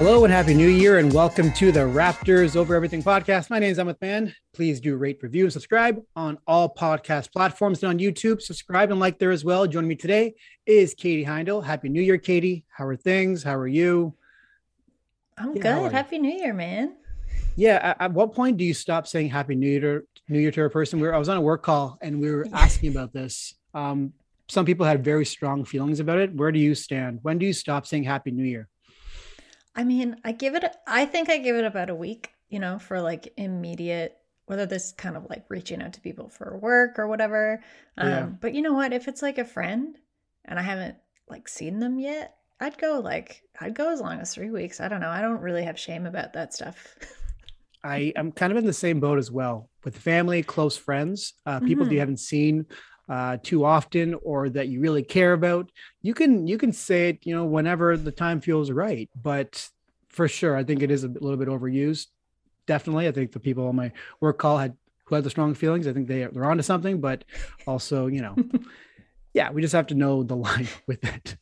Hello and happy new year, and welcome to the Raptors Over Everything podcast. My name is Emmett Mann. Please do rate, review, and subscribe on all podcast platforms and on YouTube. Subscribe and like there as well. Joining me today is Katie Heindel. Happy New Year, Katie. How are things? How are you? I'm Yeah, good. Happy New Year, man. Yeah. At, at what point do you stop saying Happy New Year, New Year to a person? We were, I was on a work call and we were asking about this. Um, some people had very strong feelings about it. Where do you stand? When do you stop saying Happy New Year? I mean, I give it, I think I give it about a week, you know, for like immediate, whether this kind of like reaching out to people for work or whatever. Um, Yeah. But you know what? If it's like a friend and I haven't like seen them yet, I'd go like, I'd go as long as three weeks. I don't know. I don't really have shame about that stuff. I am kind of in the same boat as well with family, close friends, uh, people that you haven't seen uh, too often or that you really care about. You can you can say it, you know, whenever the time feels right. But for sure, I think it is a little bit overused. Definitely, I think the people on my work call had who had the strong feelings. I think they they're onto something, but also, you know, yeah, we just have to know the line with it.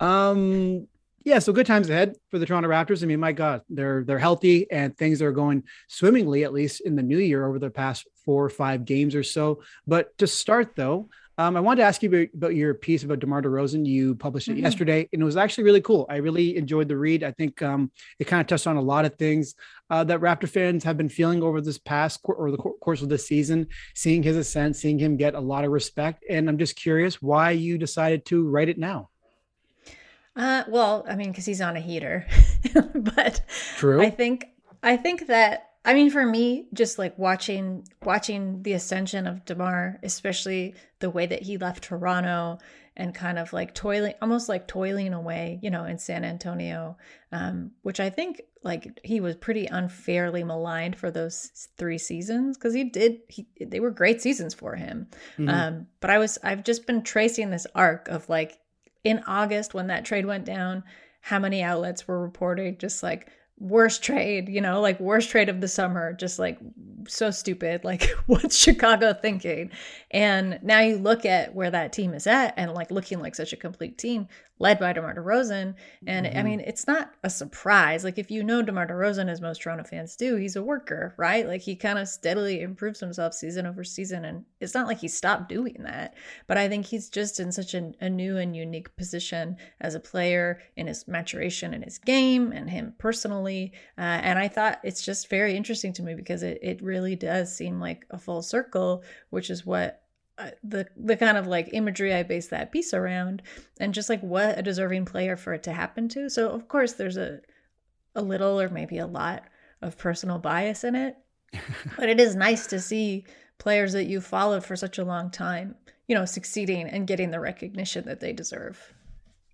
Um, yeah, so good times ahead for the Toronto Raptors. I mean, my God, they're they're healthy and things are going swimmingly, at least in the new year over the past four or five games or so. But to start though, um, I wanted to ask you about, about your piece about DeMar DeRozan. You published it Mhm. yesterday, and it was actually really cool. I really enjoyed the read. I think um, it kind of touched on a lot of things uh, that Raptor fans have been feeling over this past qu- or the co- course of this season, seeing his ascent, seeing him get a lot of respect. And I'm just curious why you decided to write it now. Uh, well, I mean, because he's on a heater, but True. I think I think that I mean for me, just like watching watching the ascension of Demar, especially the way that he left Toronto and kind of like toiling, almost like toiling away, you know, in San Antonio, um, which I think like he was pretty unfairly maligned for those three seasons because he did he they were great seasons for him. Mhm. Um, but I was I've just been tracing this arc of like in August when that trade went down, how many outlets were reporting just like worst trade, you know, like worst trade of the summer, just like so stupid. Like what's Chicago thinking? And now you look at where that team is at and like looking like such a complete team led by DeMar DeRozan. And I Mhm. mean, it's not a surprise. Like if you know DeMar DeRozan, as most Toronto fans do, he's a worker, right? Like he kind of steadily improves himself season over season. And it's not like he stopped doing that. But I think he's just in such a, a new and unique position as a player in his maturation in his game and him personally. Uh, and I thought it's just very interesting to me because it, it really does seem like a full circle, which is what uh, the the kind of like imagery I base that piece around, and just like what a deserving player for it to happen to. So of course there's a a little or maybe a lot of personal bias in it, but it is nice to see players that you followed for such a long time, you know, succeeding and getting the recognition that they deserve.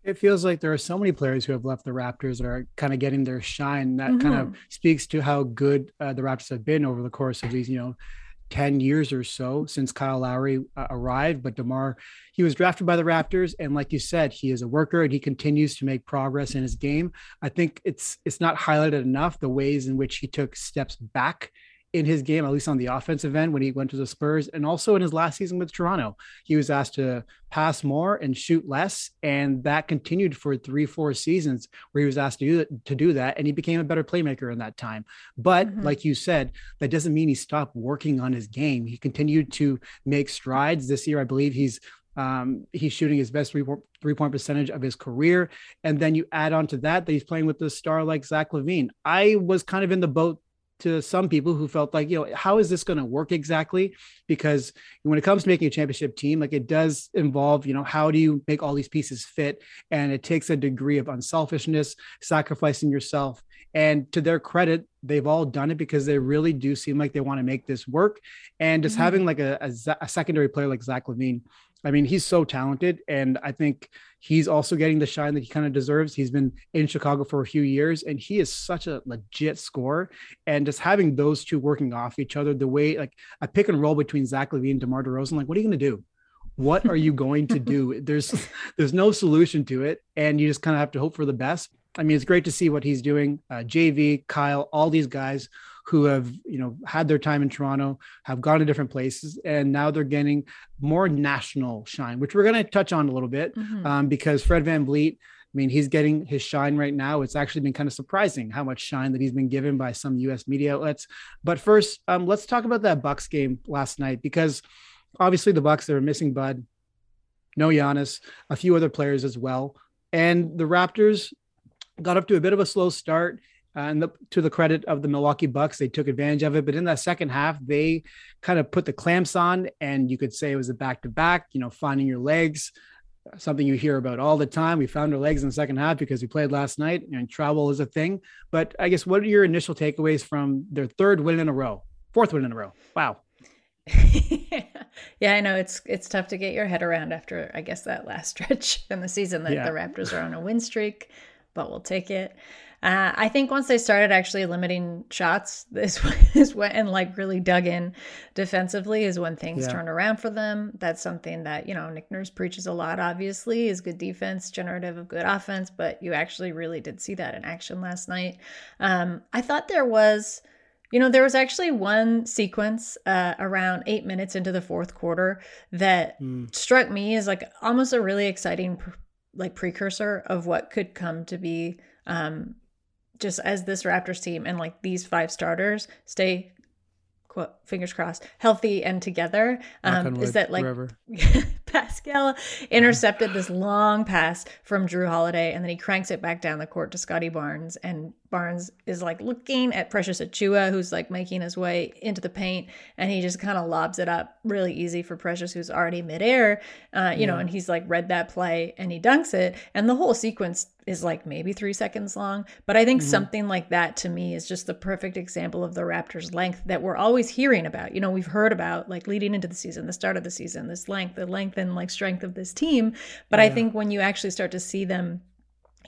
It feels like there are so many players who have left the Raptors that are kind of getting their shine. That kind of speaks to how good uh, the Raptors have been over the course of these, you know, 10 years or so since Kyle Lowry uh, arrived. But DeMar, he was drafted by the Raptors. And like you said, he is a worker and he continues to make progress in his game. I think it's it's not highlighted enough the ways in which he took steps back in his game, at least on the offensive end when he went to the Spurs, and also in his last season with Toronto. He was asked to pass more and shoot less, and that continued for three, four seasons where he was asked to do, to do that, and he became a better playmaker in that time. But Mhm. like you said, that doesn't mean he stopped working on his game. He continued to make strides this year. I believe he's um, he's shooting his best three, three point percentage of his career. And then you add on to that that he's playing with a star like Zach LaVine. I was kind of in the boat to some people who felt like, you know, how is this going to work exactly? Because when it comes to making a championship team, like it does involve, you know, how do you make all these pieces fit? And it takes a degree of unselfishness, sacrificing yourself And to their credit, they've all done it because they really do seem like they want to make this work. And just mm-hmm. having like a, a, a, secondary player like Zach LaVine, I mean, he's so talented. And I think he's also getting the shine that he kind of deserves. He's been in Chicago for a few years and he is such a legit scorer. And just having those two working off each other, the way like a pick and roll between Zach LaVine and DeMar DeRozan, like, what are you going to do? What are you going to do? There's there's no solution to it. And you just kind of have to hope for the best. I mean, it's great to see what he's doing. Uh, JV, Kyle, all these guys who have you know had their time in Toronto, have gone to different places, and now they're getting more national shine, which we're going to touch on a little bit mm-hmm. um, because Fred Van VanVleet. I mean, he's getting his shine right now. It's actually been kind of surprising how much shine that he's been given by some U.S. media outlets. But first, um, let's talk about that Bucks game last night because obviously the Bucks they were missing Bud, no Giannis, a few other players as well, and the Raptors got up to a bit of a slow start. Uh, and the, to the credit of the Milwaukee Bucks, they took advantage of it. But in that second half, they kind of put the clamps on, and you could say it was a back to back. You know, finding your legs, something you hear about all the time. We found our legs in the second half because we played last night, and travel is a thing. But I guess what are your initial takeaways from their third win in a row, fourth win in a row? Wow. yeah, I know it's it's tough to get your head around after I guess that last stretch in the season that yeah. the Raptors are on a win streak but we'll take it. Uh, I think once they started actually limiting shots, this is when and like really dug in defensively is when things yeah. turned around for them. That's something that you know Nick Nurse preaches a lot. Obviously, is good defense generative of good offense, but you actually really did see that in action last night. Um, I thought there was. You know, there was actually one sequence uh, around eight minutes into the fourth quarter that mm. struck me as like almost a really exciting like precursor of what could come to be um just as this Raptors team and like these five starters stay quote, fingers crossed healthy and together um is that like Pascal intercepted this long pass from Jrue Holiday and then he cranks it back down the court to Scottie Barnes and Barnes is like looking at Precious Achiuwa, who's like making his way into the paint, and he just kind of lobs it up really easy for Precious, who's already midair, uh, you yeah. know, and he's like read that play and he dunks it, and the whole sequence is like maybe three seconds long. But I think mm-hmm. something like that to me is just the perfect example of the Raptors' length that we're always hearing about. You know, we've heard about like leading into the season, the start of the season, this length, the length and like strength of this team. But yeah. I think when you actually start to see them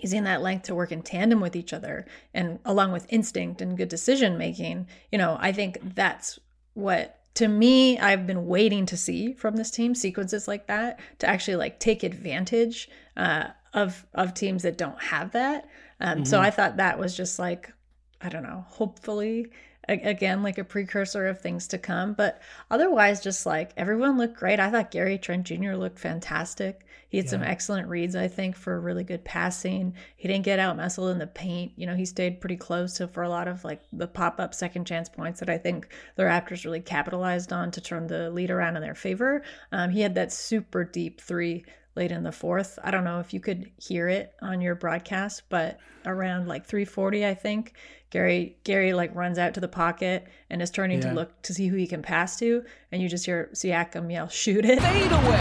using that length to work in tandem with each other and along with instinct and good decision making you know i think that's what to me i've been waiting to see from this team sequences like that to actually like take advantage uh, of of teams that don't have that. Um, mm-hmm. so i thought that was just like i don't know hopefully again like a precursor of things to come. But otherwise just like everyone looked great. I thought gary trent jr looked fantastic he had yeah. some excellent reads i think for really good passing. He didn't get out muscled in the paint. You know he stayed pretty close. To for a lot of like the pop-up second chance points that i think the raptors really capitalized on to turn the lead around in their favor um, he had that super deep three late in the fourth. I don't know if you could hear it on your broadcast, but around like 340, I think, Gary Gary like runs out to the pocket and is turning yeah. to look to see who he can pass to, and you just hear Siakam yell, "Shoot it!" Fade away.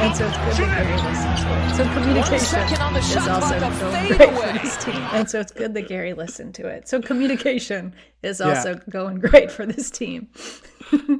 And so it's good Shoot that Gary listens to it. So communication on the is also going great away. for this team, and so it's good that Gary listened to it. So communication is also yeah. going great for this team.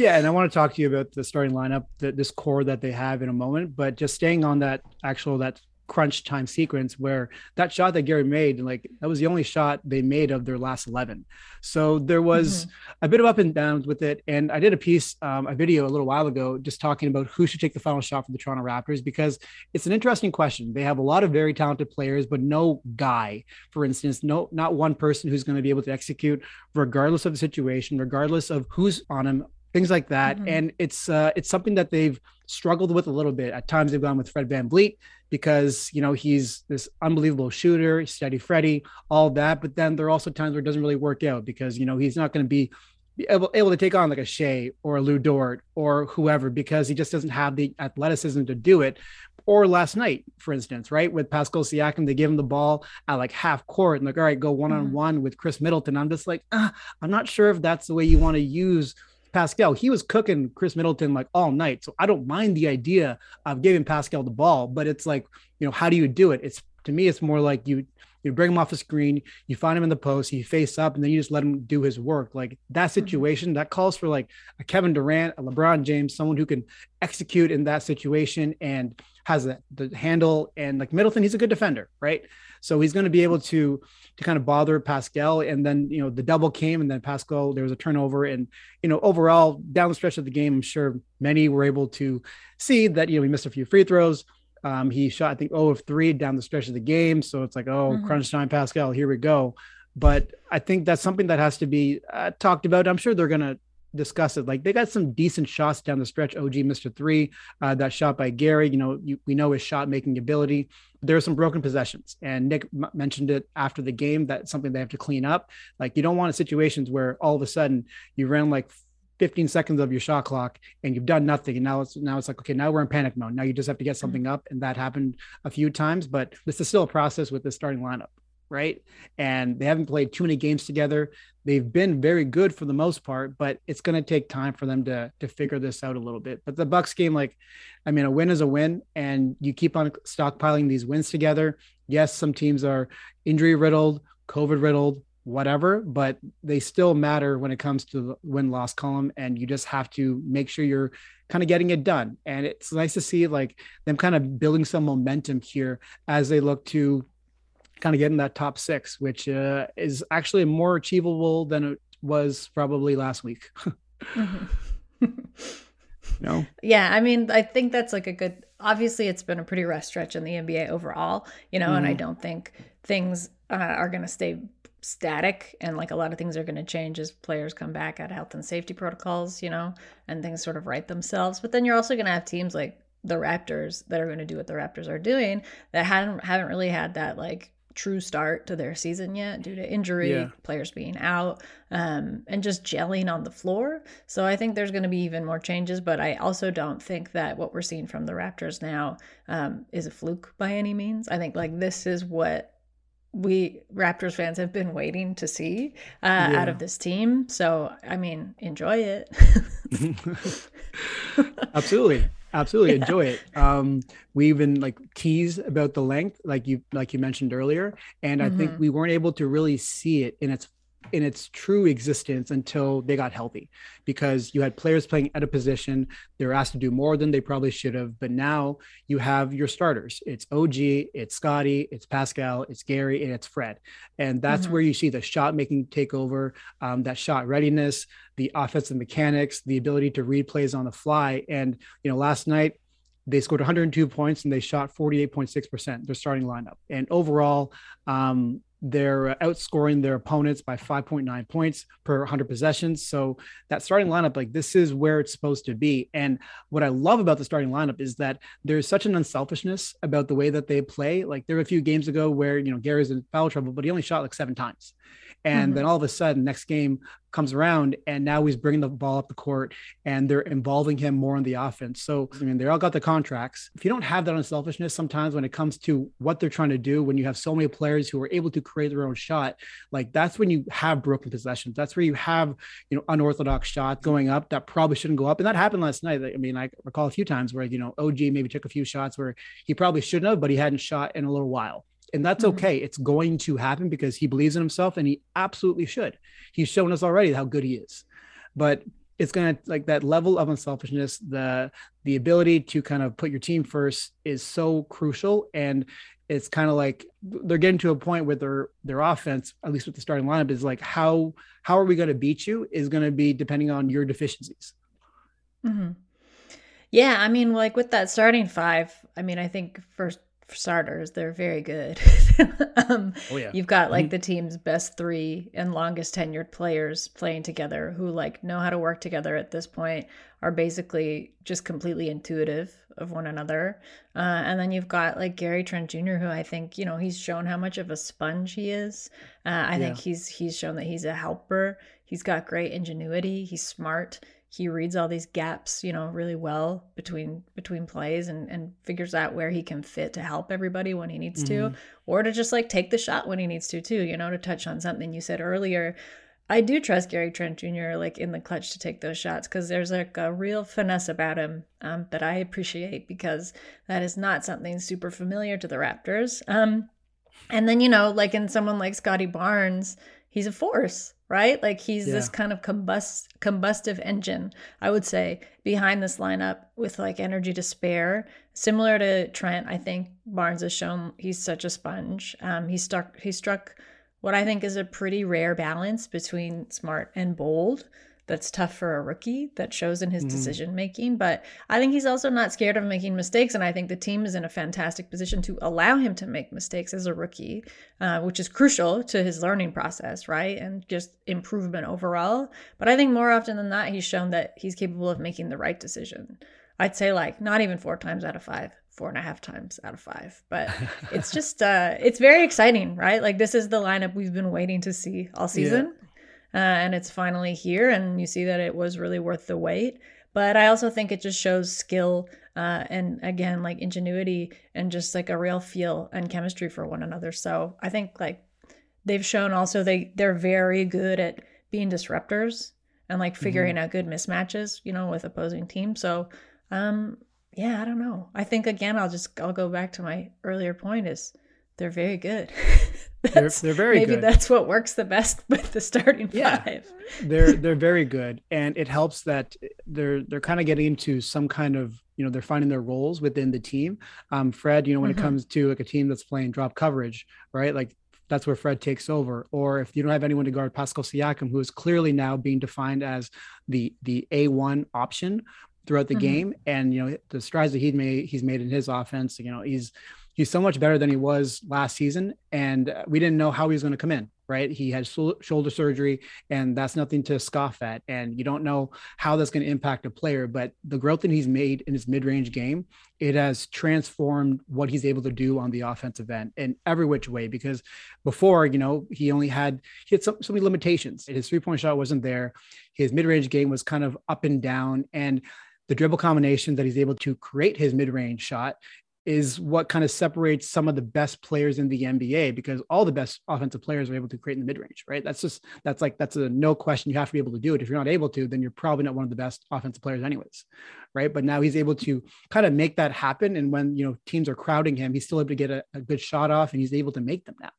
Yeah, and I want to talk to you about the starting lineup, the, this core that they have in a moment. But just staying on that actual that crunch time sequence where that shot that Gary made, like that was the only shot they made of their last 11. So there was mm-hmm. a bit of up and downs with it. And I did a piece, um, a video a little while ago, just talking about who should take the final shot for the Toronto Raptors because it's an interesting question. They have a lot of very talented players, but no guy, for instance, no, not one person who's going to be able to execute regardless of the situation, regardless of who's on him things like that. Mm-hmm. And it's uh, it's something that they've struggled with a little bit. At times they've gone with Fred VanVleet because you know he's this unbelievable shooter, steady Freddie, all that. But then there are also times where it doesn't really work out because you know he's not going to be able, able to take on like a Shai or a Lu Dort or whoever because he just doesn't have the athleticism to do it. Or last night, for instance, right with Pascal Siakam, they give him the ball at like half court and like, all right, go one on one with Khris Middleton. I'm just like, ah, I'm not sure if that's the way you want to use Pascal, he was cooking Khris Middleton like all night. So I don't mind the idea of giving Pascal the ball, but it's like, you know, how do you do it? It's to me, it's more like you you bring him off the screen, you find him in the post, he face up, and then you just let him do his work. Like that mm-hmm. situation, that calls for like a Kevin Durant, a LeBron James, someone who can execute in that situation and has the, the handle. And like Middleton, he's a good defender, right? So he's going to be able to to kind of bother Pascal. And then you know the double came, and then Pascal there was a turnover, and you know overall down the stretch of the game, I'm sure many were able to see that you know he missed a few free throws. Um, he shot I think 0 of three down the stretch of the game, so it's like oh mm-hmm. crunch time Pascal, here we go. But I think that's something that has to be uh, talked about. I'm sure they're going to discuss it. Like they got some decent shots down the stretch. OG Mr. Three, uh, that shot by Gary. You know, you, we know his shot making ability. There are some broken possessions, and Nick m- mentioned it after the game. That's something they have to clean up. Like you don't want situations where all of a sudden you ran like 15 seconds of your shot clock and you've done nothing and now it's now it's like okay now we're in panic mode now you just have to get mm-hmm. something up and that happened a few times but this is still a process with the starting lineup right? And they haven't played too many games together. They've been very good for the most part, but it's going to take time for them to to figure this out a little bit. But the Bucks game, like, I mean, a win is a win, and you keep on stockpiling these wins together. Yes, some teams are injury riddled, COVID riddled, whatever, but they still matter when it comes to the win loss column. And you just have to make sure you're kind of getting it done. And it's nice to see like them kind of building some momentum here as they look to kind of get in that top six, which uh, is actually more achievable than it was probably last week. mm-hmm. no. Yeah, I mean, I think that's like a good. Obviously, it's been a pretty rough stretch in the NBA overall, you know, mm-hmm. and I mm-hmm. don't think things uh, are going to stay static and like a lot of things are going to change as players come back at health and safety protocols you know and things sort of right themselves but then you're also going to have teams like the raptors that are going to do what the raptors are doing that haven't haven't really had that like true start to their season yet due to injury, yeah. players being out, um, and just gelling on the floor. So I think there's going to be even more changes, but I also don't think that what we're seeing from the Raptors now um, is a fluke by any means. I think like this is what we Raptors fans have been waiting to see uh, yeah. out of this team. So I mean, enjoy it. Absolutely absolutely yeah. enjoy it um we even like tease about the length like you like you mentioned earlier and mm-hmm. i think mm-hmm. we weren't able to really see it in its in its true existence until they got healthy because you had players playing at a position they were asked to do more than they probably should have but now you have your starters it's og it's scottie it's pascal it's gary and it's fred and that's mm-hmm. where you see the shot making take over um, that shot readiness the offensive mechanics the ability to read plays on the fly and you know last night they scored 102 points and they shot 48.6% their starting lineup and overall um, they're outscoring their opponents by 5.9 points per 100 possessions. So that starting lineup, like this is where it's supposed to be. And what I love about the starting lineup is that there's such an unselfishness about the way that they play. Like there were a few games ago where, you know, Gary's in foul trouble, but he only shot like seven times. And mm-hmm. then all of a sudden, next game comes around, and now he's bringing the ball up the court, and they're involving him more in the offense. So, I mean, they all got the contracts. If you don't have that unselfishness, sometimes when it comes to what they're trying to do, when you have so many players who are able to create their own shot, like that's when you have broken possessions. That's where you have, you know, unorthodox shots going up that probably shouldn't go up. And that happened last night. I mean, I recall a few times where, you know, OG maybe took a few shots where he probably shouldn't have, but he hadn't shot in a little while and that's mm-hmm. okay. It's going to happen because he believes in himself and he absolutely should. He's shown us already how good he is. But it's going to like that level of unselfishness, the the ability to kind of put your team first is so crucial and it's kind of like they're getting to a point where their their offense, at least with the starting lineup, is like how how are we going to beat you is going to be depending on your deficiencies. Mm-hmm. Yeah, I mean, like with that starting five, I mean, I think first starters, they're very good. um, oh, yeah. You've got like mm-hmm. the team's best three and longest tenured players playing together who like know how to work together at this point, are basically just completely intuitive of one another. Uh, and then you've got like Gary Trent Jr., who I think you know he's shown how much of a sponge he is. Uh, I yeah. think he's he's shown that he's a helper. He's got great ingenuity. He's smart he reads all these gaps you know really well between between plays and and figures out where he can fit to help everybody when he needs mm-hmm. to or to just like take the shot when he needs to too you know to touch on something you said earlier I do trust Gary Trent Jr. like in the clutch to take those shots because there's like a real finesse about him um, that I appreciate because that is not something super familiar to the Raptors. Um, And then, you know, like in someone like Scottie Barnes, he's a force, right? Like he's yeah. this kind of combust combustive engine, I would say, behind this lineup with like energy to spare. Similar to Trent, I think Barnes has shown he's such a sponge. Um, he struck he struck what I think is a pretty rare balance between smart and bold that's tough for a rookie that shows in his mm-hmm. decision making. But I think he's also not scared of making mistakes. And I think the team is in a fantastic position to allow him to make mistakes as a rookie, uh, which is crucial to his learning process, right? And just improvement overall. But I think more often than not, he's shown that he's capable of making the right decision. I'd say like not even four times out of five four and a half times out of five. But it's just uh it's very exciting, right? Like this is the lineup we've been waiting to see all season. Yeah uh, and it's finally here and you see that it was really worth the wait. But i also think it just shows skill uh, and again like ingenuity and just like a real feel and chemistry for one another. So i think like they've shown also they they're very good at being disruptors and like figuring mm-hmm. out good mismatches you know with opposing teams. So um yeah i don't know. I think again i'll just i'll go back to my earlier point is they're very good they're, they're very good. maybe good. that's what works the best with the starting yeah, five. they're they're very good, and it helps that they're they're kind of getting into some kind of you know they're finding their roles within the team. Um, Fred, you know, when mm-hmm. it comes to like a team that's playing drop coverage, right? Like that's where Fred takes over. Or if you don't have anyone to guard Pascal Siakam, who is clearly now being defined as the the A one option throughout the mm-hmm. game, and you know the strides that he made he's made in his offense, you know he's he's so much better than he was last season. And uh, we didn't know how he was going to come in, right? He had shoulder surgery, and that's nothing to scoff at. And you don't know how that's going to impact a player, but the growth that he's made in his mid range game, it has transformed what he's able to do on the offensive end in every which way. Because before, you know, he only had, he had so, so many limitations. His three point shot wasn't there, his mid range game was kind of up and down. And the dribble combination that he's able to create his mid-range shot is what kind of separates some of the best players in the NBA because all the best offensive players are able to create in the mid range, right? That's just that's like that's a no question. You have to be able to do it. If you're not able to, then you're probably not one of the best offensive players, anyways, right? But now he's able to kind of make that happen. And when you know teams are crowding him, he's still able to get a, a good shot off, and he's able to make them now,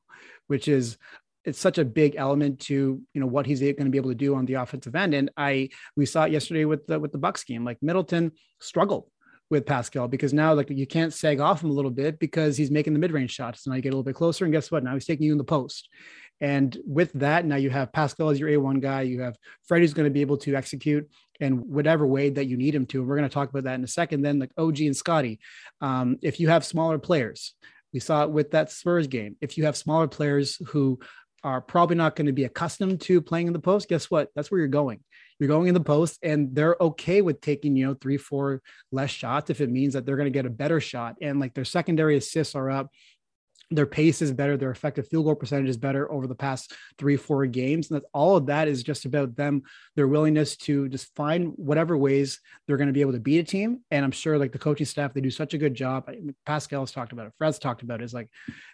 which is it's such a big element to you know what he's going to be able to do on the offensive end. And I we saw it yesterday with the with the Bucks game. Like Middleton struggled with Pascal because now like you can't sag off him a little bit because he's making the mid-range shots. And I get a little bit closer, and guess what? Now he's taking you in the post. And with that, now you have Pascal as your A1 guy. You have Freddie's going to be able to execute in whatever way that you need him to. And we're going to talk about that in a second. Then like OG and Scottie, um, if you have smaller players, we saw it with that Spurs game. If you have smaller players who are probably not going to be accustomed to playing in the post, guess what? That's where you're going you're going in the post and they're okay with taking, you know, three, four less shots if it means that they're going to get a better shot. And like their secondary assists are up. Their pace is better. Their effective field goal percentage is better over the past three, four games. And all of that is just about them, their willingness to just find whatever ways they're going to be able to beat a team. And I'm sure like the coaching staff, they do such a good job. Pascal's talked about it. Fred's talked about it. Is like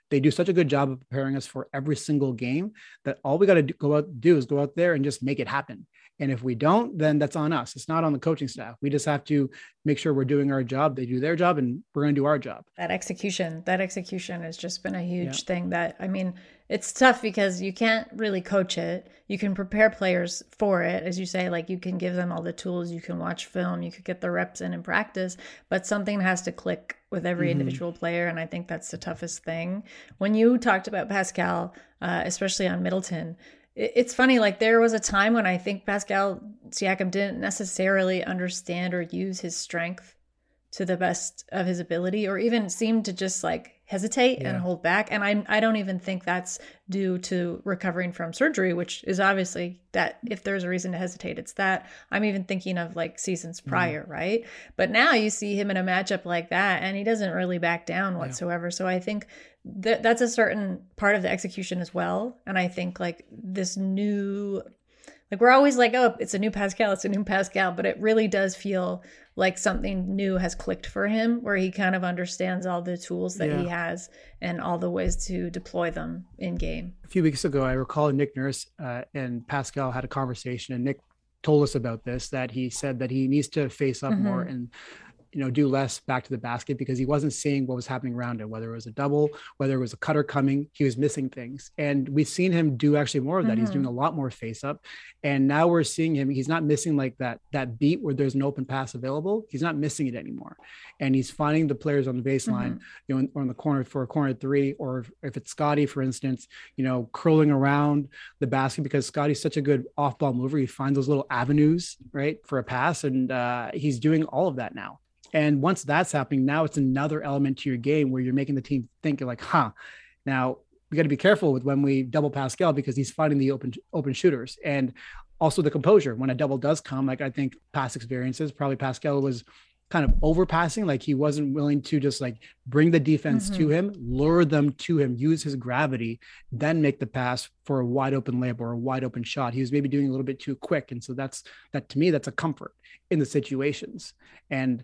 they do such a good job of preparing us for every single game that all we got to go out do is go out there and just make it happen. And if we don't, then that's on us. It's not on the coaching staff. We just have to make sure we're doing our job. They do their job and we're going to do our job. That execution, that execution has just been a huge yeah. thing that, I mean, it's tough because you can't really coach it. You can prepare players for it. As you say, like you can give them all the tools, you can watch film, you could get the reps in and practice, but something has to click with every mm-hmm. individual player. And I think that's the toughest thing. When you talked about Pascal, uh, especially on Middleton, it's funny like there was a time when i think pascal siakam didn't necessarily understand or use his strength to the best of his ability or even seemed to just like hesitate yeah. and hold back and I I don't even think that's due to recovering from surgery which is obviously that if there's a reason to hesitate it's that I'm even thinking of like seasons mm-hmm. prior mm. right but now you see him in a matchup like that and he doesn't really back down whatsoever yeah. so I think that that's a certain part of the execution as well and I think like this new like we're always like, oh, it's a new Pascal, it's a new Pascal, but it really does feel like something new has clicked for him where he kind of understands all the tools that yeah. he has and all the ways to deploy them in game. A few weeks ago, I recall Nick Nurse uh, and Pascal had a conversation, and Nick told us about this that he said that he needs to face up mm-hmm. more and you know, do less back to the basket because he wasn't seeing what was happening around him, whether it was a double, whether it was a cutter coming, he was missing things. And we've seen him do actually more of that. Mm-hmm. He's doing a lot more face up. And now we're seeing him, he's not missing like that, that beat where there's an open pass available. He's not missing it anymore. And he's finding the players on the baseline, mm-hmm. you know, or in the corner for a corner three, or if it's Scottie, for instance, you know, curling around the basket because Scottie's such a good off ball mover. He finds those little avenues, right, for a pass. And uh, he's doing all of that now. And once that's happening, now it's another element to your game where you're making the team think like, huh, now we got to be careful with when we double Pascal because he's finding the open open shooters and also the composure when a double does come. Like I think past experiences, probably Pascal was kind of overpassing, like he wasn't willing to just like bring the defense mm-hmm. to him, lure them to him, use his gravity, then make the pass for a wide open layup or a wide open shot. He was maybe doing a little bit too quick. And so that's that to me, that's a comfort in the situations. And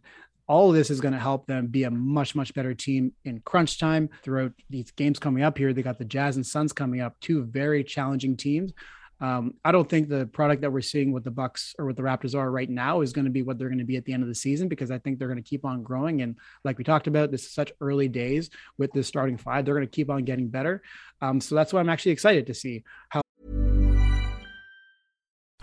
all of this is going to help them be a much much better team in crunch time throughout these games coming up here. They got the jazz and suns coming up two very challenging teams. Um, i don't think the product that we're seeing with the bucks or with the raptors are right now is going to be what they're going to be at the end of the season because i think they're going to keep on growing. And like we talked about this is such early days with this starting five they're going to keep on getting better. Um, so that's why i'm actually excited to see how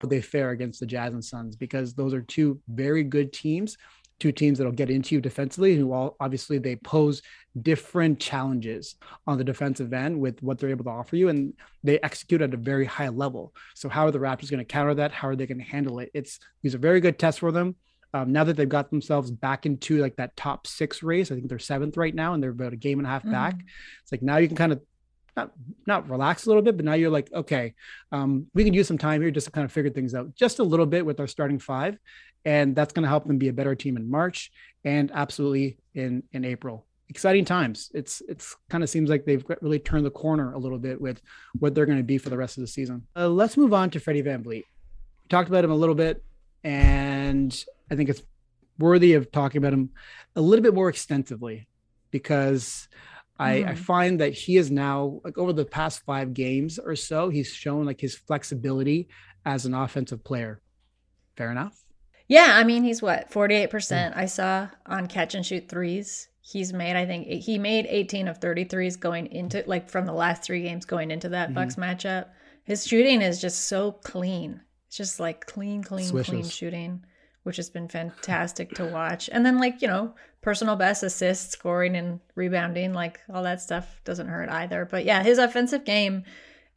They fare against the Jazz and Suns? Because those are two very good teams two teams that'll get into you defensively who all obviously they pose different challenges on the defensive end with what they're able to offer you and they execute at a very high level. So how are the raptors going to counter that? How are they going to handle it? It's these are very good tests for them. Um, now that they've got themselves back into like that top six race i think they're seventh right now and they're about a game and a half mm-hmm. back it's like now you can kind of not not relax a little bit, but now you're like, okay, um, we can use some time here just to kind of figure things out just a little bit with our starting five, and that's going to help them be a better team in March and absolutely in in April. Exciting times. It's it's kind of seems like they've really turned the corner a little bit with what they're going to be for the rest of the season. Uh, let's move on to Freddie VanVleet. We talked about him a little bit, and I think it's worthy of talking about him a little bit more extensively because I, mm. I, mm-hmm. find that he is now like over the past five games or so, he's shown like his flexibility as an offensive player. Fair enough. Yeah, I mean he's what forty eight percent. I saw on catch and shoot threes. He's made I think he made eighteen of thirty threes going into like from the last three games going into that mm-hmm. Bucks matchup. His shooting is just so clean. It's just like clean, clean, Swishes. clean shooting, which has been fantastic to watch. And then like you know personal best assists, scoring and rebounding, like all that stuff doesn't hurt either. But yeah, his offensive game,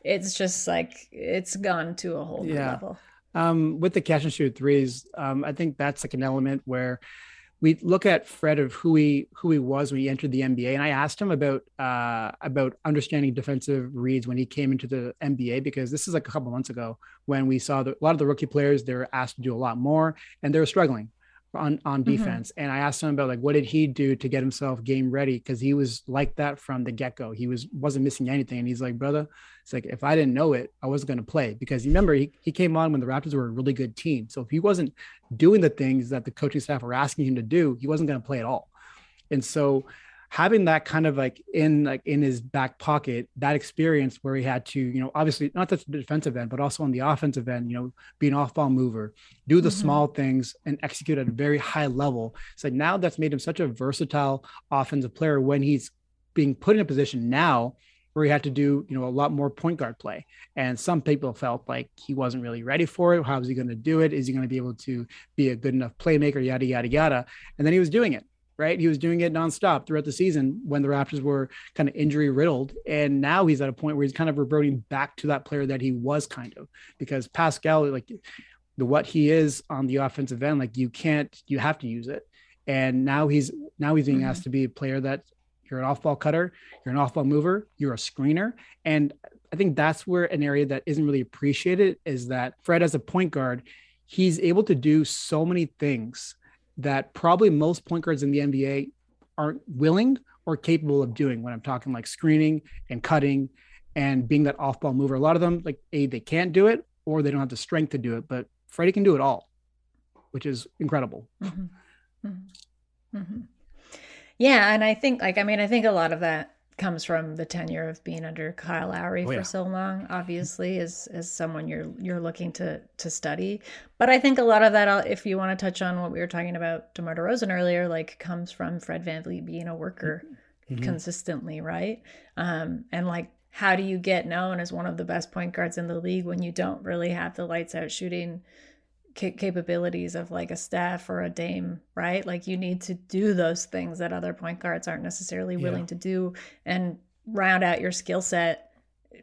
it's just like it's gone to a whole new yeah. level um, with the catch and shoot threes, um, I think that's like an element where we look at Fred of who he who he was when he entered the NBA, and I asked him about uh, about understanding defensive reads when he came into the NBA because this is like a couple months ago when we saw a lot of the rookie players they were asked to do a lot more and they were struggling on on mm-hmm. defense. Mm-hmm. and i asked him about like what did he do to get himself game ready? Because he was like that from the get-go. He was wasn't missing anything. And he's like brother it's like if i didn't know it i wasn't going to play. Because remember he, he came on when the raptors were a really good team. So if he wasn't doing the things that the coaching staff were asking him to do he wasn't going to play at all. And so having that kind of like in like in his back pocket that experience where he had to you know obviously not just the defensive end but also on the offensive end you know be an off-ball mover do the mm-hmm. small things and execute at a very high level so now that's made him such a versatile offensive player when he's being put in a position now where he had to do, you know, a lot more point guard play. And some people felt like he wasn't really ready for it. How is he going to do it? Is he going to be able to be a good enough playmaker? Yada, yada, yada. And then he was doing it, right? He was doing it nonstop throughout the season when the Raptors were kind of injury riddled. And now he's at a point where he's kind of reverting back to that player that he was kind of because Pascal, like the what he is on the offensive end, like you can't, you have to use it. And now he's now he's being asked mm-hmm. to be a player that you're an off-ball cutter, you're an off-ball mover, you're a screener, and I think that's where an area that isn't really appreciated is that Fred as a point guard, he's able to do so many things that probably most point guards in the NBA aren't willing or capable of doing when I'm talking like screening and cutting and being that off-ball mover. A lot of them like a they can't do it or they don't have the strength to do it, but Freddie can do it all, which is incredible. Mm-hmm. Mm-hmm. Mm-hmm. Yeah, and I think like I mean I think a lot of that comes from the tenure of being under Kyle Lowry oh, for yeah. so long. Obviously, as as someone you're you're looking to to study, but I think a lot of that, uh, if you want to touch on what we were talking about DeMar DeRozan earlier, like comes from Fred VanVleet being a worker mm-hmm. consistently, right? Um, and like how do you get known as one of the best point guards in the league when you don't really have the lights out shooting capabilities of like a Steph or a Dame, right? Like you need to do those things that other point guards aren't necessarily willing yeah. to do and round out your skill set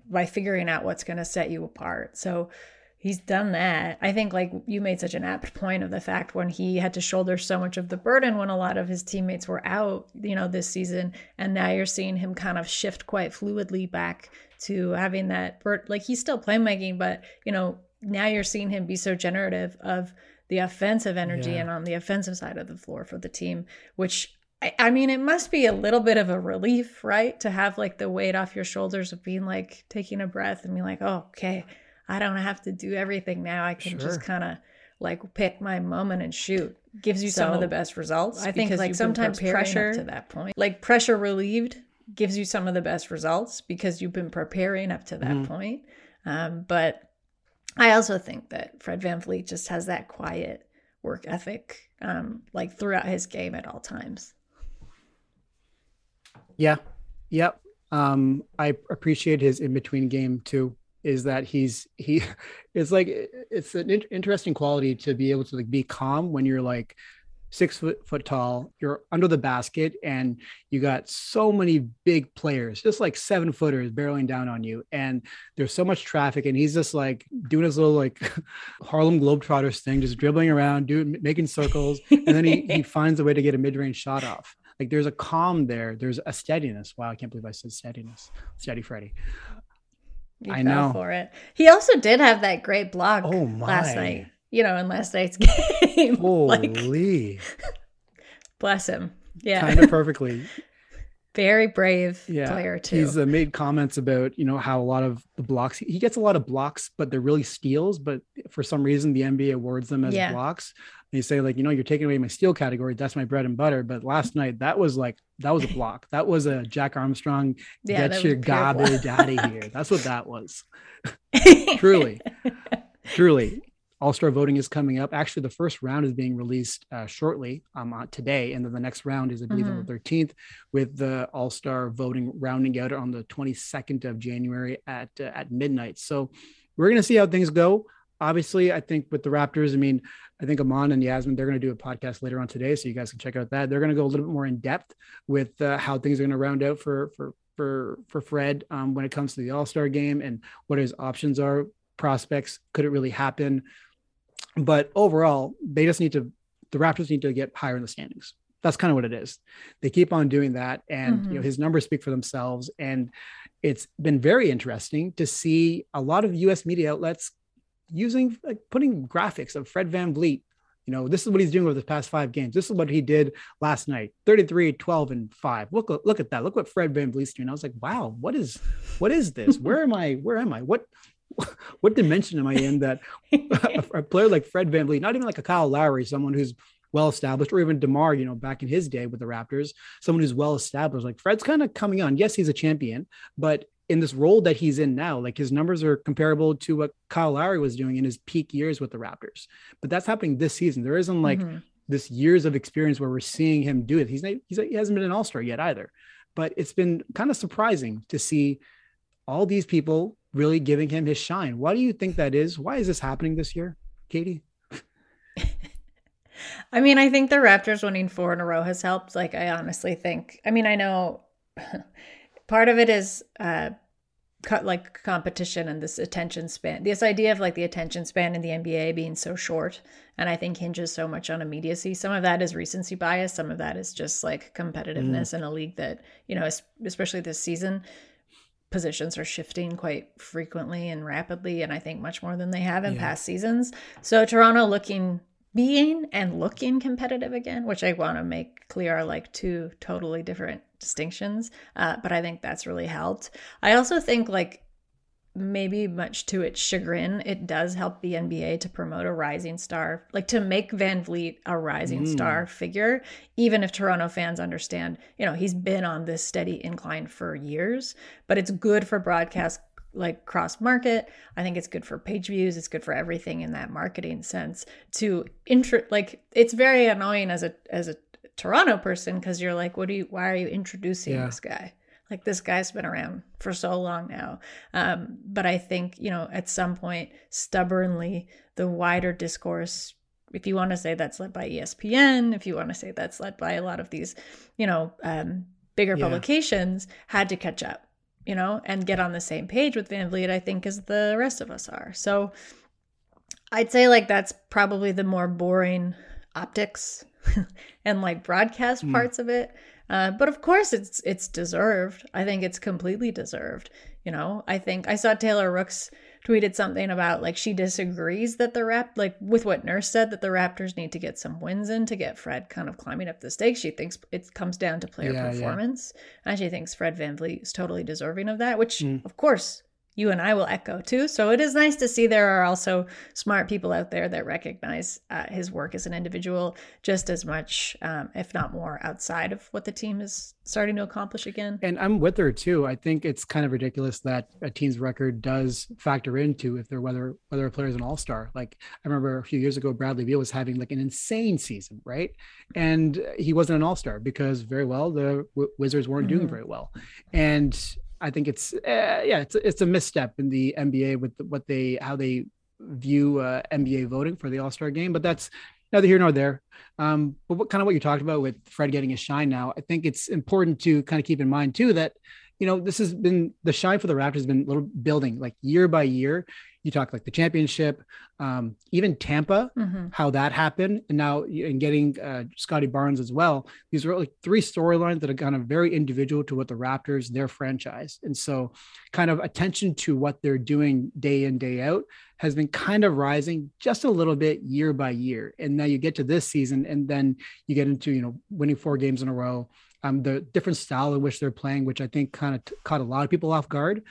by figuring out what's going to set you apart. So he's done that. I think like you made such an apt point of the fact when he had to shoulder so much of the burden when a lot of his teammates were out, you know, this season and now you're seeing him kind of shift quite fluidly back to having that like he's still playmaking but, you know, now you're seeing him be so generative of the offensive energy yeah. and on the offensive side of the floor for the team, which I, I, mean, it must be a little bit of a relief, right? To have like the weight off your shoulders of being like taking a breath and being like, oh, okay, I don't have to do everything now. I can sure. just kind of like pick my moment and shoot. Gives you so, some of the best results. I think like sometimes pressure to that point, like pressure relieved, gives you some of the best results because you've been preparing up to that mm-hmm. point. Um, but I also think that Fred VanVleet just has that quiet work ethic, um, like throughout his game at all times. Yeah. Yep. Um, I appreciate his in between game too. Is that he's he? It's like it's an interesting quality to be able to like be calm when you're like six foot foot tall. You're under the basket, and you got so many big players, just like seven footers, barreling down on you. And there's so much traffic, and he's just like doing his little like Harlem Globetrotters thing, just dribbling around, doing making circles, and then he he finds a way to get a mid range shot off. Like there's a calm there. There's a steadiness. Wow, I can't believe I said steadiness. Steady Freddy. You I know for it. He also did have that great block oh my. last night you know, in last night's game. Holy. like, bless him. Yeah. Kind of perfectly. Very brave yeah. player too. He's uh, made comments about you know how a lot of the blocks he gets a lot of blocks, but they're really steals. But for some reason, the NBA awards them as yeah. blocks. And you say like you know you're taking away my steal category. That's my bread and butter. But last night that was like that was a block. That was a Jack Armstrong. Yeah, get your garbage out of here. That's what that was. truly, truly. All Star voting is coming up. Actually, the first round is being released uh, shortly um, uh, today, and then the next round is, I believe, mm-hmm. on the 13th, with the All Star voting rounding out on the 22nd of January at uh, at midnight. So we're going to see how things go. Obviously, I think with the Raptors, I mean, I think Amon and Yasmin, they're going to do a podcast later on today, so you guys can check out that. They're going to go a little bit more in depth with uh, how things are going to round out for for for for Fred um, when it comes to the All Star game and what his options are, prospects. Could it really happen? But overall, they just need to, the Raptors need to get higher in the standings. That's kind of what it is. They keep on doing that. And, mm-hmm. you know, mm-hmm. his numbers speak for themselves. And it's been very interesting to see a lot of US media outlets using, like, putting graphics of Fred Van VanVleet you know, this is what he's doing over the past five games. This is what he did last night 33, 12, and five. Look, look at that. Look what Fred Van VanVleet's doing. I was like, wow, what is, what is this? Where am I? Where am I? What, what dimension am I in that a, player like Fred Van VanVleet, not even like a Kyle Lowry, someone who's well established, or even DeMar, you know, back in his day with the Raptors, someone who's well established. Like Fred's kind of coming on. Yes, he's a champion, but in this role that he's in now, like his numbers are comparable to what Kyle Lowry was doing in his peak years with the Raptors. But that's happening this season. There isn't like mm-hmm. this years of experience where we're seeing him do it. He's not, he's he hasn't been an All Star yet either. But it's been kind of surprising to see all these people really giving him his shine. Why do you think that is? Why is this happening this year, Katie? I mean, I think the Raptors winning four in a row has helped. Like, I honestly think, I mean, I know part of it is uh, like competition and this attention span. This idea of like the attention span in the NBA being so short, and I think hinges so much on immediacy. Some of that is recency bias. Some of that is just like competitiveness mm. in a league that you know, especially this season, positions are shifting quite frequently and rapidly, and I think much more than they have in yeah. past seasons. So Toronto looking being and looking competitive again, which I want to make clear are like two totally different distinctions. Uh, but I think that's really helped. I also think like maybe much to its chagrin, it does help the NBA to promote a rising star, like to make VanVleet a rising mm. star figure, even if Toronto fans understand, you know, he's been on this steady incline for years, but it's good for broadcast like cross market. I think it's good for page views. It's good for everything in that marketing sense to intro like it's very annoying as a as a Toronto person because you're like, what do you why are you introducing yeah. this guy? Like this guy's been around for so long now. Um, but I think, you know, at some point, stubbornly, the wider discourse if you want to say that's led by ESPN, if you want to say that's led by a lot of these, you know, um, bigger yeah. publications, had to catch up you know, and get on the same page with VanVleet, I think, as the rest of us are. So I'd say like that's probably the more boring optics and like broadcast mm. parts of it. Uh, but of course, it's it's deserved. I think it's completely deserved. You know, I think I saw Taylor Rooks tweeted something about like she disagrees that the rap like with what Nurse said that the Raptors need to get some wins in to get Fred kind of climbing up the stakes. She thinks it comes down to player yeah, performance. Yeah. And she thinks Fred VanVleet is totally deserving of that, which mm. of course you and I will echo too. So it is nice to see there are also smart people out there that recognize uh, his work as an individual just as much, um, if not more, outside of what the team is starting to accomplish again. And I'm with her too. I think it's kind of ridiculous that a team's record does factor into if they're whether whether a player is an all star. Like I remember a few years ago, Bradley Beal was having like an insane season, right? And he wasn't an all star because very well the w- Wizards weren't mm-hmm. doing very well, and I think it's uh, yeah, it's it's a misstep in the NBA with what they how they view uh, NBA voting for the All Star game, but that's neither here nor there. Um, but what kind of what you talked about with Fred getting his shine now, I think it's important to kind of keep in mind too that you know this has been the shine for the Raptors has been little building like year by year you talk like the championship, um, even Tampa, mm-hmm. how that happened, and now and getting uh, Scottie Barnes as well. These are like three storylines that are kind of very individual to what the Raptors, their franchise, and so kind of attention to what they're doing day in day out has been kind of rising just a little bit year by year. And now you get to this season, and then you get into you know winning four games in a row. Um, the different style in which they're playing, which I think kind of t- caught a lot of people off guard.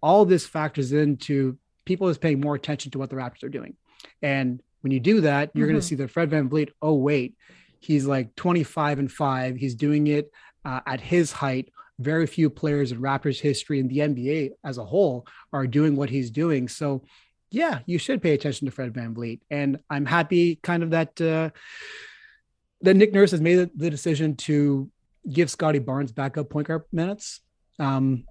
All this factors into people is paying more attention to what the Raptors are doing. And when you do that, you're mm-hmm. going to see that Fred VanVleet, oh, wait, he's like 25 and five. He's doing it uh, at his height. Very few players in Raptors history and the NBA as a whole are doing what he's doing. So, yeah, you should pay attention to Fred VanVleet. And I'm happy kind of that, uh, that Nick Nurse has made the decision to give Scottie Barnes backup point guard minutes. Um,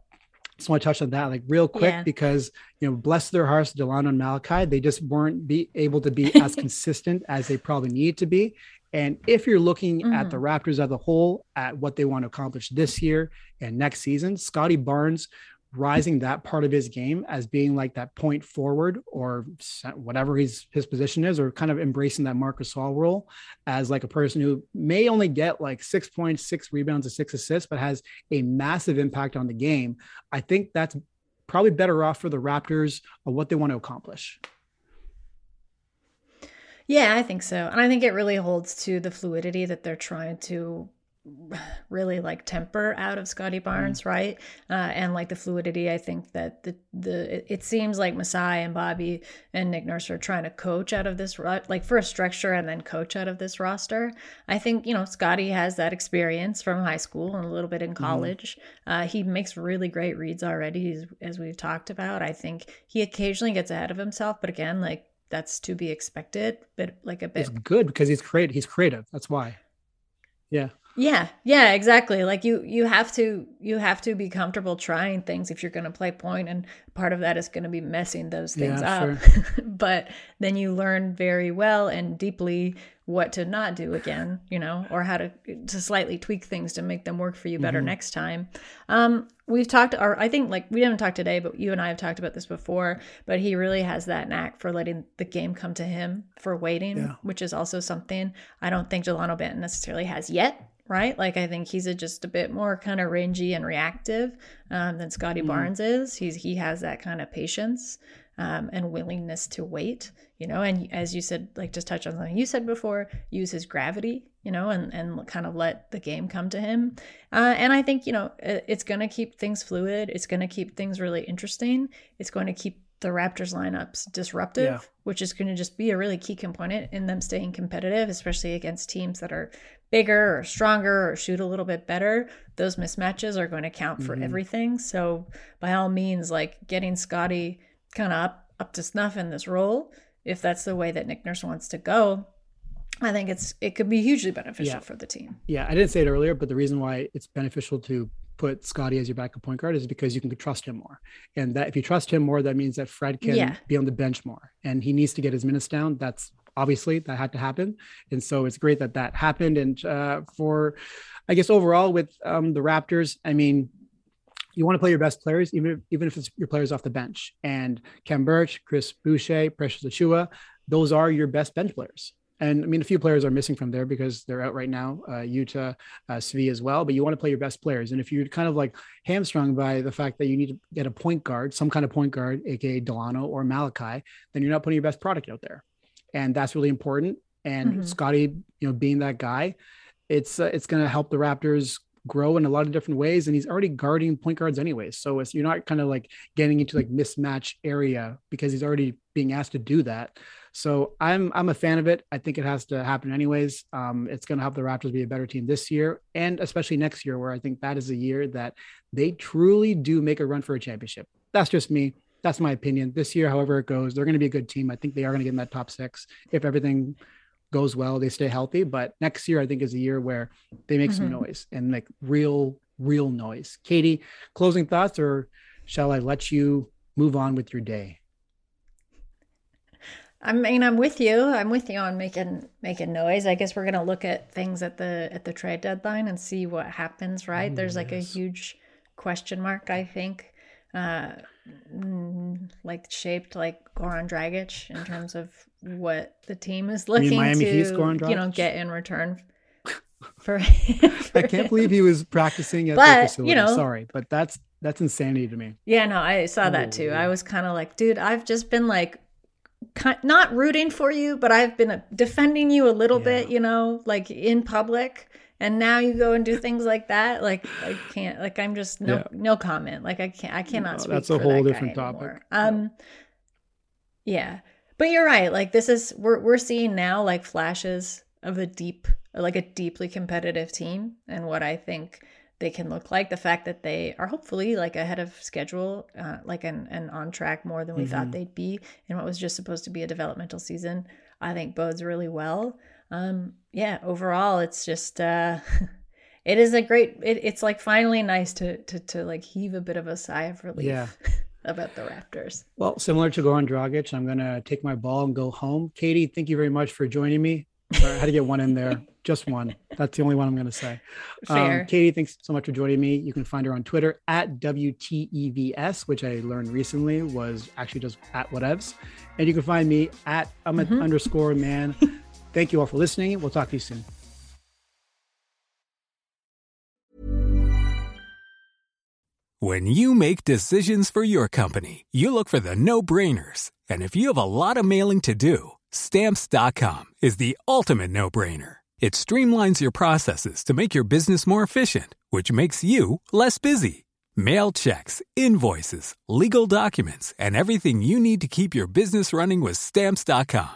just want to touch on that like real quick yeah. because you know bless their hearts dalano and malachi they just weren't be able to be as consistent as they probably need to be and if you're looking mm-hmm. at the mm-hmm. raptors as a whole at what they want to accomplish this year and next season scottie barnes rising that part of his game as being like that point forward or whatever his his position is, or kind of embracing that Marcus Gasol role as like a person who may only get like six points, six rebounds, and six assists, but has a massive impact on the game. I think that's probably better off for the Raptors of what they want to accomplish. Yeah, I think so. And I think it really holds to the fluidity that they're trying to really like temper out of Scottie mm. Barnes, mm. right? Uh, and like the fluidity, I think that the the it, it, seems like Masai and Bobby and Nick Nurse are trying to coach out of this like for a structure and then coach out of this roster. I think you know Scottie has that experience from high school and a little bit in mm-hmm. college. Mm. Uh, he makes really great reads already, as we've talked about. I think he occasionally gets ahead of himself, but again, like that's to be expected. But like a bit, it's good because he's creative. He's creative. That's why. Yeah. Yeah, yeah, exactly. Like you you have to you have to be comfortable trying things if you're going to play point and part of that is going to be messing those things Yeah, up. sure. but then you learn very well and deeply what to not do again, you know, or how to to slightly tweak things to make them work for you better Mm-hmm. next time. Um we've talked or I think like we haven't talked today, but you and I have talked about this before, but he really has that knack for letting the game come to him for waiting, Yeah. which is also something I don't think Dalano Banton necessarily has yet right? Like I think he's a, just a bit more kind of rangy and reactive um, than Scottie Barnes is. He's he has that kind of patience um, and willingness to wait, you know. And as you said, like just touch on something you said before, use his gravity, you know, and and kind of let the game come to him. Uh, and I think you know it- it's going to keep things fluid. It's going to keep things really interesting. It's going to keep the Raptors lineups disruptive, Yeah. which is going to just be a really key component in them staying competitive, especially against teams that are bigger or stronger or shoot a little bit better. Those mismatches are going to count for Mm-hmm. everything. So by all means, like getting Scottie kind of up up to snuff in this role, if that's the way that Nick Nurse wants to go, I think it's it could be hugely beneficial Yeah. for the team. Yeah, I didn't say it earlier, but the reason why it's beneficial to put Scottie as your backup point guard is because you can trust him more. And that if you trust him more, that means that Fred can Yeah. be on the bench more and he needs to get his minutes down. That's obviously that had to happen. And so it's great that that happened. And uh, for, I guess, overall with um, the Raptors, I mean, you want to play your best players, even if, even if it's your players off the bench. And Khem Birch, Chris Boucher, Precious Achiuwa, those are your best bench players. And I mean, a few players are missing from there because they're out right now, uh, Yuta, uh, Svi as well. But you want to play your best players. And if you're kind of like hamstrung by the fact that you need to get a point guard, some kind of point guard, aka Dalano or Malachi, then you're not putting your best product out there. And that's really important. And Mhm. Scottie, you know, being that guy, it's uh, it's going to help the Raptors grow in a lot of different ways. And he's already guarding point guards anyways, so it's you're not kind of like getting into like mismatch area because he's already being asked to do that. So I'm I'm a fan of it. I think it has to happen anyways. Um, it's going to help the Raptors be a better team this year and especially next year, where I think that is a year that they truly do make a run for a championship. That's just me. That's my opinion. This year, however it goes, they're going to be a good team. I think they are going to get in that top six if everything goes well, they stay healthy. But next year, I think is a year where they make some Mhm. noise and like real, real noise. Katie, closing thoughts, or shall I let you move on with your day? I mean, I'm with you. I'm with you on making making noise. I guess we're gonna look at things at the at the trade deadline and see what happens. Right? Ooh, There's like a huge question mark. I think, uh, like shaped like Goran Dragic in terms of what the team is looking Miami to Heat's Goran you know get in return for. I can't believe he was practicing at But, the you know- Sorry, but that's that's insanity to me. Yeah, no, I saw that too. I was kind of like, dude, I've just been like, not rooting for you, but I've been uh, defending you a little Yeah. bit, you know, like in public. And now you go and do things like that. Like I can't. Like I'm just no Yeah. no comment. Like I can't. I cannot No, speak. that's a for whole that different topic. anymore. Yeah. Um. Yeah, but you're right. Like this is we're we're seeing now like flashes of a deep, like a deeply competitive team, and what I think they can look like. The fact that they are hopefully like ahead of schedule, uh, like and and on track more than we thought Mhm. they'd be, in what was just supposed to be a developmental season, I think bodes really well. Um, yeah, overall, it's just uh, it is a great. It, it's like finally nice to to to like heave a bit of a sigh of relief. Yeah. About the Raptors. Well, similar to Goran Dragic, I'm gonna take my ball and go home. Katie, thank you very much for joining me. I had to get one in there, just one. That's the only one I'm gonna say. Fair. Um, Katie, thanks so much for joining me. You can find her on Twitter at WTEVS, which I learned recently was actually just at whatevs. And you can find me at Amit Mhm. underscore man. Thank you all for listening. We'll talk to you soon. When you make decisions for your company, you look for the no brainers. And if you have a lot of mailing to do, stamps.com is the ultimate no brainer. It streamlines your processes to make your business more efficient, which makes you less busy. Mail checks, invoices, legal documents, and everything you need to keep your business running with stamps.com.